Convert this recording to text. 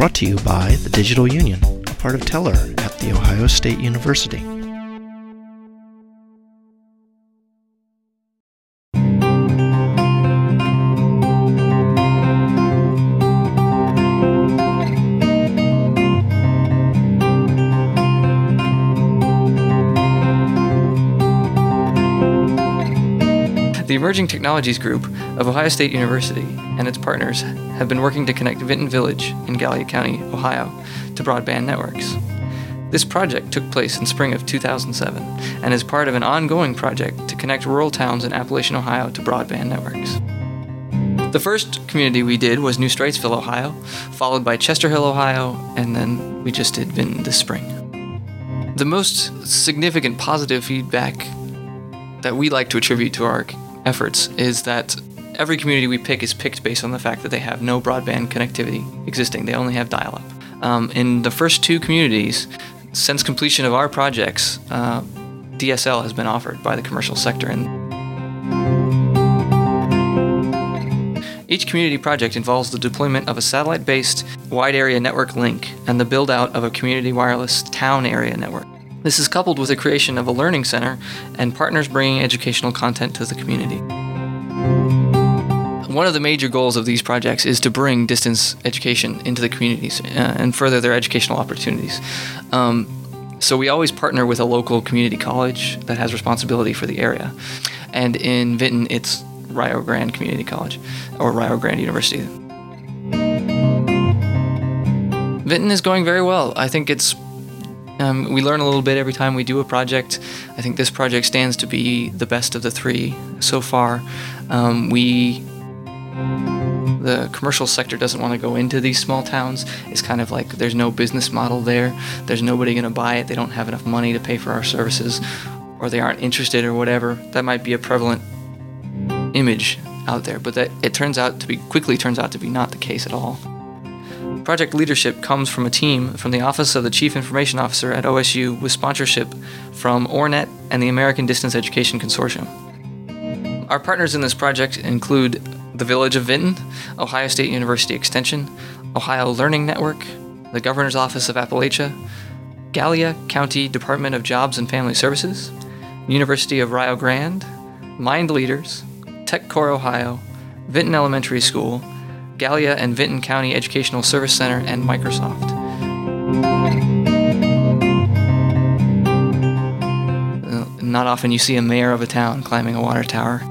Brought to you by the Digital Union, a part of TELR at The Ohio State University. The Emerging Technologies Group of Ohio State University and its partners have been working to connect Vinton Village in Gallia County, Ohio, to broadband networks. This project took place in spring of 2007 and is part of an ongoing project to connect rural towns in Appalachian, Ohio to broadband networks. The first community we did was New Straitsville, Ohio, followed by Chester Hill, Ohio, and then we just did Vinton this spring. The most significant positive feedback that we like to attribute to our efforts is that every community we pick is picked based on the fact that they have no broadband connectivity existing. They only have dial up. Um, in the first two communities, since completion of our projects, uh, DSL has been offered by the commercial sector. And each community project involves the deployment of a satellite based wide area network link and the build out of a community wireless town area network. This is coupled with the creation of a learning center and partners bringing educational content to the community. One of the major goals of these projects is to bring distance education into the communities uh, and further their educational opportunities. Um, so we always partner with a local community college that has responsibility for the area. And in Vinton, it's Rio Grande Community College or Rio Grande University. Vinton is going very well. I think it's um, we learn a little bit every time we do a project. I think this project stands to be the best of the three so far. Um, we, the commercial sector doesn't want to go into these small towns. It's kind of like there's no business model there. There's nobody going to buy it. They don't have enough money to pay for our services, or they aren't interested, or whatever. That might be a prevalent image out there, but that it turns out to be quickly turns out to be not the case at all. Project leadership comes from a team from the Office of the Chief Information Officer at OSU with sponsorship from OARnet and the American Distance Education Consortium. Our partners in this project include the Village of Vinton, Ohio State University Extension, Ohio Learning Network, the Governor's Office of Appalachia, Gallia County Department of Jobs and Family Services, University of Rio Grande, Mind Leaders, TechCorps Ohio, Vinton Elementary School, Gallia and Vinton County Educational Service Center, and Microsoft. Not often you see a mayor of a town climbing a water tower.